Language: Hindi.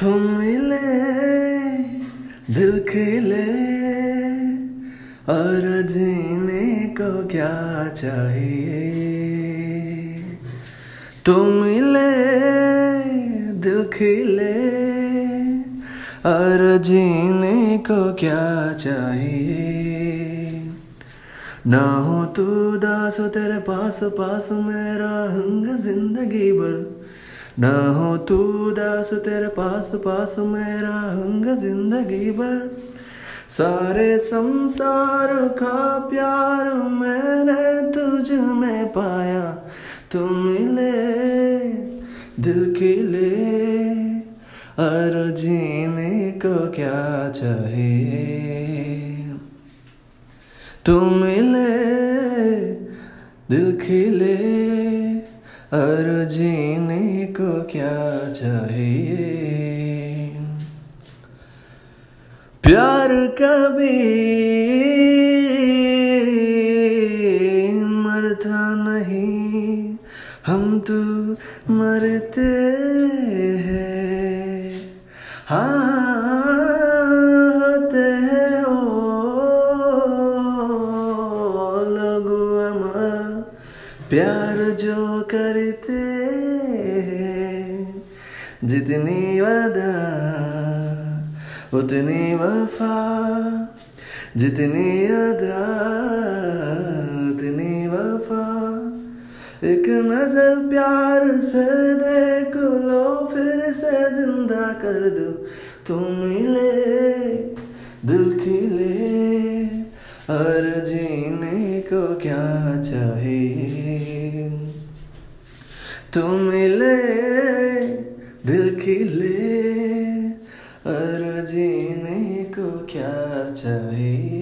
तुम मिले, दिल खिले, और जीने को क्या चाहिए? तुम मिले, दिल खिले, और जीने को क्या चाहिए? ना हो तू दास हो तेरे पास पास मेरा रहूँगा ज़िंदगी भर। ना हो तू दास तेरे पास पास मैं रहूँगा ज़िंदगी भर। सारे संसार का प्यार मैंने तुझ में पाया। तुम मिले दिल के खिले और जीने को क्या चाहिए तुम मिले दिल खिले और जीने को क्या चाहिए? प्यार कभी मरता नहीं, हम तो मरते हैं। हाँ हैं ओ, लोगों अमर प्यार जो करते हैं, जितनी वादा, उतनी वफा, जितनी अदा, उतनी वफा। एक नज़र प्यार से देख, लो फिर से ज़िंदा कर दो, तुम मिले, दिल खिले। और जीने को क्या चाहिए तुम मिले दिल खिले और जीने को क्या चाहिए